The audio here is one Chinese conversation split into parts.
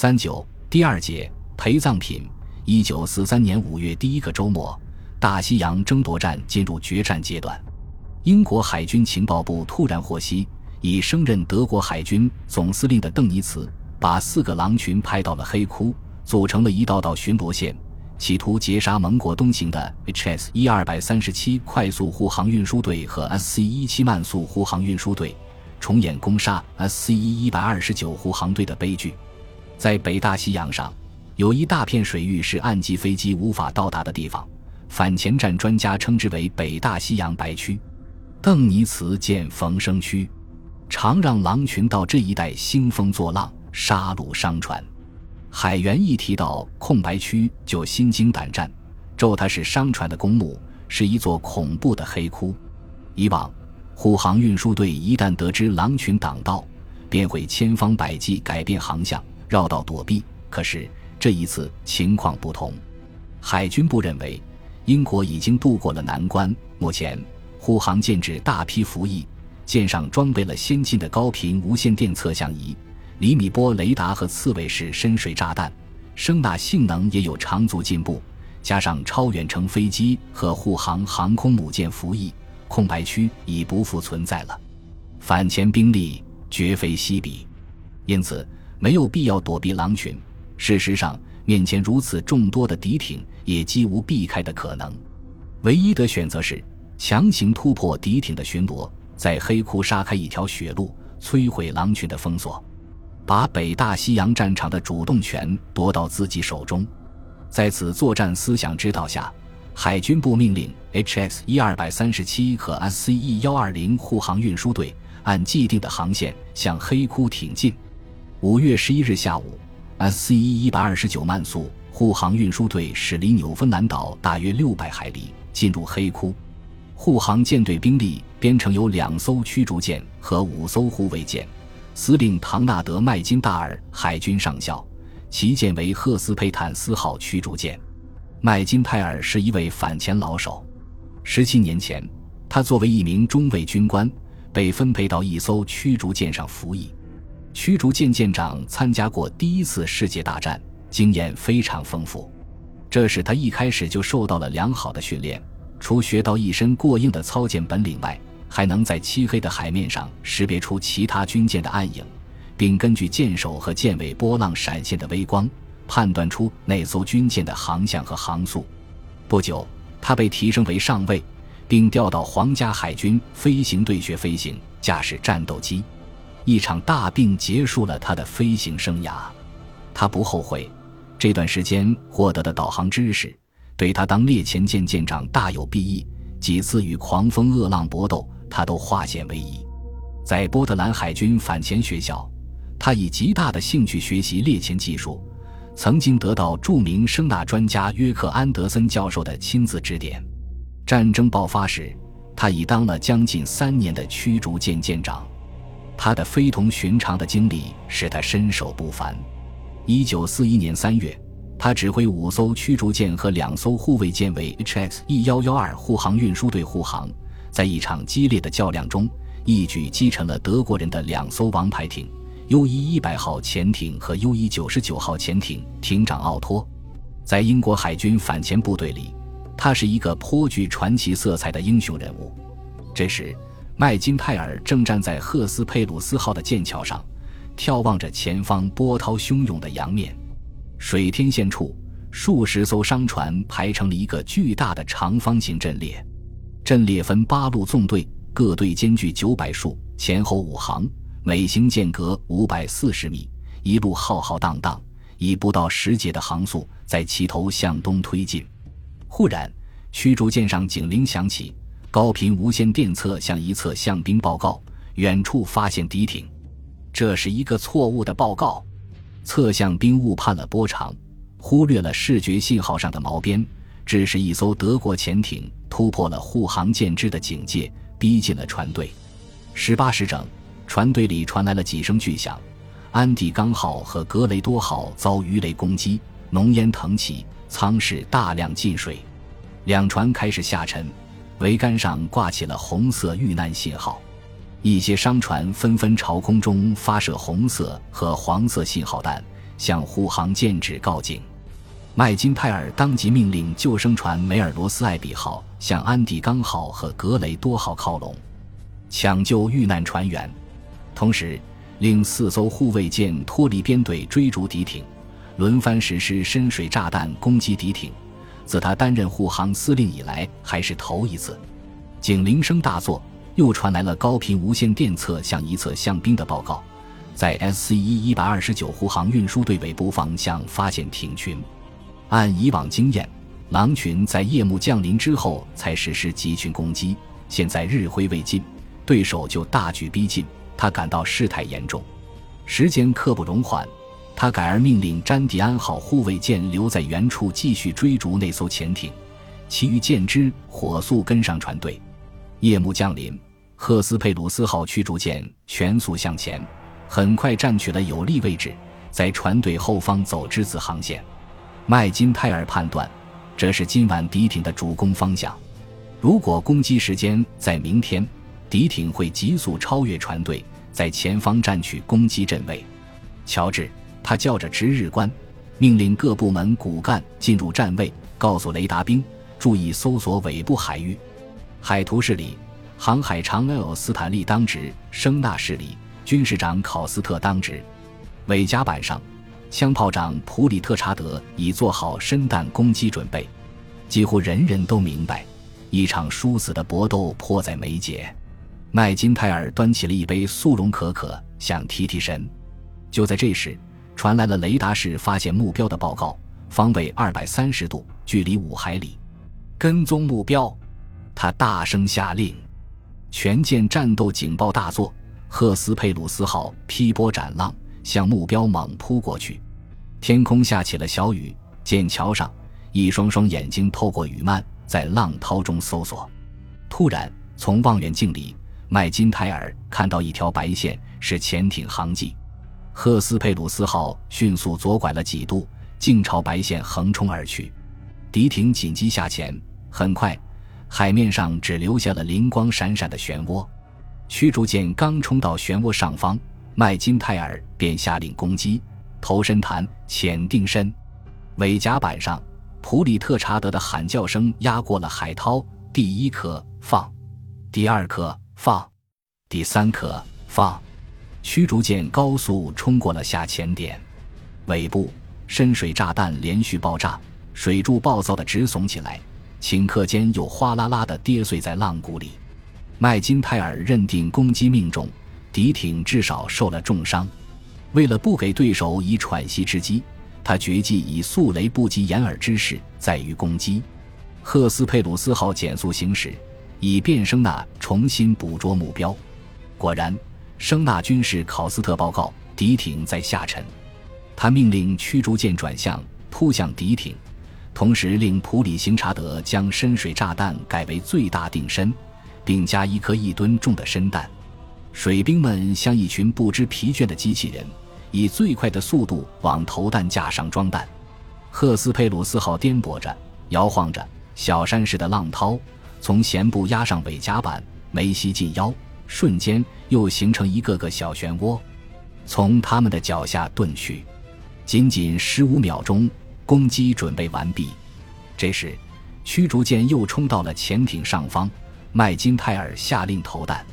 三九第二节陪葬品。一九四三年五月第一个周末，大西洋争夺战进入决战阶段。英国海军情报部突然获悉，已升任德国海军总司令的邓尼茨把四个狼群派到了黑窟，组成了一道道巡逻线，企图截杀盟国东行的 HS 一二百三十七快速护航运输队和 SC 一七慢速护航运输队，重演攻杀 SC 一一百二十九护航队的悲剧。在北大西洋上，有一大片水域是岸基飞机无法到达的地方，反潜战专家称之为北大西洋白区。邓尼茨见逢生区，常让狼群到这一带兴风作浪，杀戮商船。海员一提到空白区就心惊胆战，咒它是商船的公墓，是一座恐怖的黑窟。以往护航运输队一旦得知狼群挡道，便会千方百计改变航向，绕道躲避。可是这一次情况不同，海军部认为英国已经渡过了难关，目前。护航舰只大批服役，舰上装备了先进的高频无线电测向仪、厘米波雷达和刺猬式深水炸弹，声纳性能也有长足进步。加上超远程飞机和护航航空母舰服役，空白区已不复存在了。反潜兵力绝非稀比，因此没有必要躲避狼群。事实上，面前如此众多的敌艇，也几无避开的可能。唯一的选择是。强行突破敌艇的巡逻，在黑窟杀开一条血路，摧毁狼群的封锁，把北大西洋战场的主动权夺到自己手中。在此作战思想指导下，海军部命令 HS 一二百三十七和 SCE 幺二零护航运输队按既定的航线向黑窟挺进。五月十一日下午，SCE 一百二十九慢速护航运输队驶离纽芬兰岛大约六百海里，进入黑窟。护航舰队兵力编成有两艘驱逐舰和五艘护卫舰，司令唐纳德·麦金大尔海军上校，旗舰为赫斯佩坦斯号驱逐舰。麦金泰尔是一位反潜老手，十七年前，他作为一名中尉军官被分配到一艘驱逐舰上服役。驱逐舰舰长参加过第一次世界大战，经验非常丰富，这使他一开始就受到了良好的训练。除学到一身过硬的操舰本领外，还能在漆黑的海面上识别出其他军舰的暗影，并根据舰首和舰尾波浪闪现的微光，判断出那艘军舰的航向和航速。不久，他被提升为上尉，并调到皇家海军飞行队学飞行，驾驶战斗机。一场大病结束了他的飞行生涯，他不后悔这段时间获得的导航知识。对他当猎前舰舰长大有裨益，几次与狂风恶浪搏斗，他都化险为夷。在波特兰海军反潜学校，他以极大的兴趣学习猎潜技术，曾经得到著名声纳专家约克安德森教授的亲自指点。战争爆发时，他已当了将近三年的驱逐舰舰长，他的非同寻常的经历使他身手不凡。一九四一年三月。他指挥五艘驱逐舰和两艘护卫舰为 HS 一幺幺二护航运输队护航，在一场激烈的较量中，一举击沉了德国人的两艘王牌艇 U 一一百号潜艇和 U 一九十九号潜艇艇长奥托。在英国海军反潜部队里，他是一个颇具传奇色彩的英雄人物。这时，麦金泰尔正站在赫斯佩鲁斯号的舰桥上，眺望着前方波涛汹涌的洋面。水天线处，数十艘商船排成了一个巨大的长方形阵列，阵列分八路纵队，各队间距九百数，前后五行，每行间隔五百四十米，一路浩浩荡荡，以不到十节的航速在齐头向东推进。忽然，驱逐舰上警铃响起，高频无线电测向一侧向兵报告，远处发现敌艇。这是一个错误的报告。侧向兵误判了波长，忽略了视觉信号上的毛边，致使一艘德国潜艇突破了护航舰只的警戒，逼近了船队。十八时整，船队里传来了几声巨响，安第冈号和格雷多号遭鱼雷攻击，浓烟腾起，舱室大量进水，两船开始下沉，桅杆上挂起了红色遇难信号。一些商船纷纷朝空中发射红色和黄色信号弹，向护航舰指告警。麦金泰尔当即命令救生船梅尔罗斯艾比号向安第冈号和格雷多号靠拢，抢救遇难船员，同时令四艘护卫舰脱离编队追逐敌艇，轮番实施深水炸弹攻击敌艇。自他担任护航司令以来，还是头一次。警铃声大作，又传来了高频无线电侧向一侧向兵的报告，在 SC 一一百二十九护航运输队尾部方向发现艇群。按以往经验，狼群在夜幕降临之后才实施集群攻击。现在日晖未尽，对手就大举逼近，他感到事态严重，时间刻不容缓。他改而命令詹迪安号护卫舰留在原处继续追逐那艘潜艇，其余舰只火速跟上船队。夜幕降临，赫斯佩鲁斯号驱逐舰全速向前，很快占据了有利位置，在船队后方走之字航线。麦金泰尔判断，这是今晚敌艇的主攻方向。如果攻击时间在明天，敌艇会急速超越船队，在前方占据攻击阵位。乔治。他叫着值日官，命令各部门骨干进入站位，告诉雷达兵注意搜索尾部海域。海图市里，航海长 L. 斯坦利当值；声纳市里，军事长考斯特当值。尾甲板上，枪炮长普里特查德已做好深弹攻击准备。几乎人人都明白，一场殊死的搏斗迫在眉睫。麦金泰尔端起了一杯速溶可可，想提提神。就在这时，传来了雷达室发现目标的报告，方位二百三十度，距离五海里，跟踪目标。他大声下令，全舰战斗警报大作，赫斯佩鲁斯号劈波斩浪，向目标猛扑过去。天空下起了小雨，剑桥上一双双眼睛透过雨幔，在浪涛中搜索。突然，从望远镜里，麦金泰尔看到一条白线，是潜艇航迹。赫斯佩鲁斯号迅速左拐了几度，径朝白线横冲而去。敌艇紧急下潜，很快，海面上只留下了灵光闪闪的漩涡。驱逐舰刚冲到漩涡上方，麦金泰尔便下令攻击：头身弹，潜定身。尾甲板上，普里特查德的喊叫声压过了海涛：第一颗放，第二颗放，第三颗放。驱逐舰高速冲过了下潜点，尾部深水炸弹连续爆炸，水柱暴躁的直耸起来，顷刻间又哗啦啦的跌碎在浪谷里。麦金泰尔认定攻击命中，敌艇至少受了重伤。为了不给对手以喘息之机，他决计以速雷不及掩耳之势在于攻击。赫斯佩鲁斯号减速行驶，以变声纳重新捕捉目标。果然。声纳军士考斯特报告：敌艇在下沉。他命令驱逐舰转向，扑向敌艇，同时令普里行查德将深水炸弹改为最大定身，并加一颗一吨重的深弹。水兵们像一群不知疲倦的机器人，以最快的速度往投弹架上装弹。赫斯佩鲁斯号颠簸着，摇晃着，小山似的浪涛从舷部压上尾甲板，眉膝近腰。瞬间又形成一个个小漩涡，从他们的脚下遁去。仅仅十五秒钟，攻击准备完毕。这时，驱逐舰又冲到了潜艇上方。麦金泰尔下令投弹。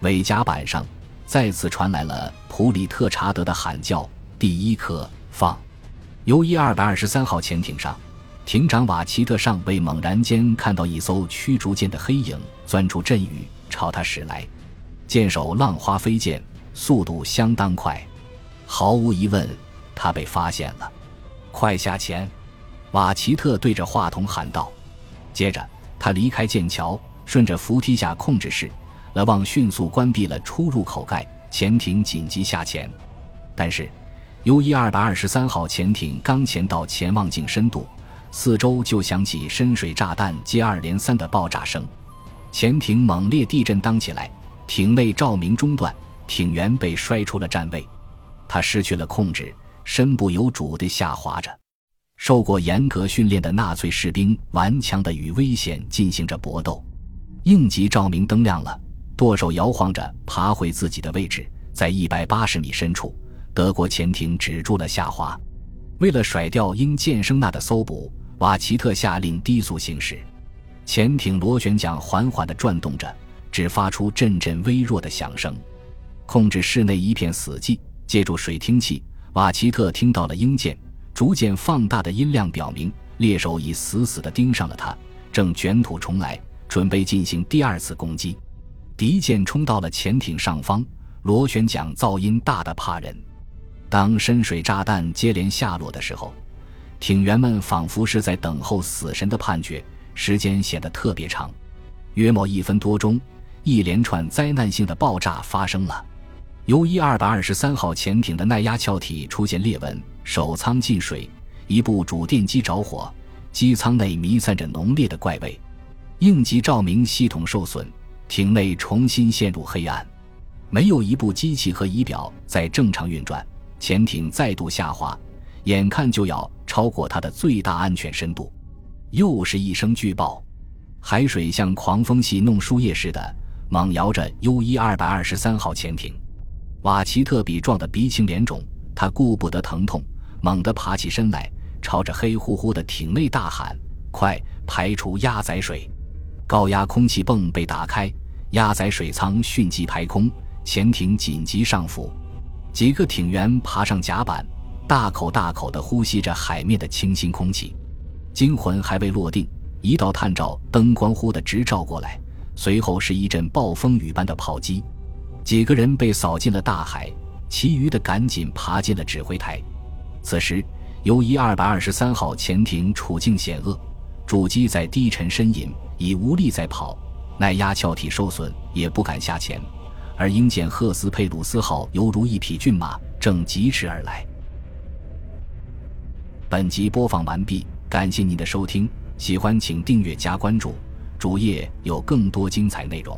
尾甲板上再次传来了普里特查德的喊叫：“第一颗放！”由伊二百二十三号潜艇上，艇长瓦奇特上尉猛然间看到一艘驱逐舰的黑影钻出阵雨，朝他驶来。舰首浪花飞溅，速度相当快，毫无疑问，他被发现了。快下潜！瓦奇特对着话筒喊道。接着，他离开剑桥，顺着扶梯下控制室，勒旺迅速关闭了出入口盖，潜艇紧急下潜。但是，U 一二百二十三号潜艇刚潜到潜望镜深度，四周就响起深水炸弹接二连三的爆炸声，潜艇猛烈地震荡起来。艇内照明中断，艇员被摔出了站位，他失去了控制，身不由主地下滑着。受过严格训练的纳粹士兵顽强地与危险进行着搏斗。应急照明灯亮了，舵手摇晃着爬回自己的位置，在一百八十米深处，德国潜艇止住了下滑。为了甩掉因舰声呐的搜捕，瓦奇特下令低速行驶。潜艇螺旋桨缓缓地转动着，只发出阵阵微弱的响声。控制室内一片死寂。借助水听器，瓦奇特听到了鹰舰逐渐放大的音量，表明猎手已死死地盯上了他，正卷土重来，准备进行第二次攻击。敌舰冲到了潜艇上方，螺旋桨噪音大得怕人。当深水炸弹接连下落的时候，艇员们仿佛是在等候死神的判决，时间显得特别长。约莫一分多钟，一连串灾难性的爆炸发生了。U 一二百二十三号潜艇的耐压壳体出现裂纹，首舱进水，一部主电机着火，机舱内弥散着浓烈的怪味，应急照明系统受损，艇内重新陷入黑暗，没有一部机器和仪表在正常运转，潜艇再度下滑，眼看就要超过它的最大安全深度。又是一声巨爆，海水像狂风戏弄树叶似的猛摇着 U 一二百二十三号潜艇。瓦奇特比撞得鼻青脸肿，他顾不得疼痛，猛地爬起身来，朝着黑乎乎的艇内大喊：“快排除压载水！”高压空气泵被打开，压载水舱迅即排空，潜艇紧急上浮。几个艇员爬上甲板，大口大口地呼吸着海面的清新空气。惊魂还未落定，一道探照灯光忽地直照过来，随后是一阵暴风雨般的炮击。几个人被扫进了大海，其余的赶紧爬进了指挥台。此时由于二百二十三号潜艇处境险恶，主机在低沉呻吟，已无力再跑；耐压壳体受损，也不敢下潜。而英舰赫斯佩鲁斯号犹如一匹骏马，正疾驰而来。本集播放完毕，感谢您的收听，喜欢请订阅加关注，主页有更多精彩内容。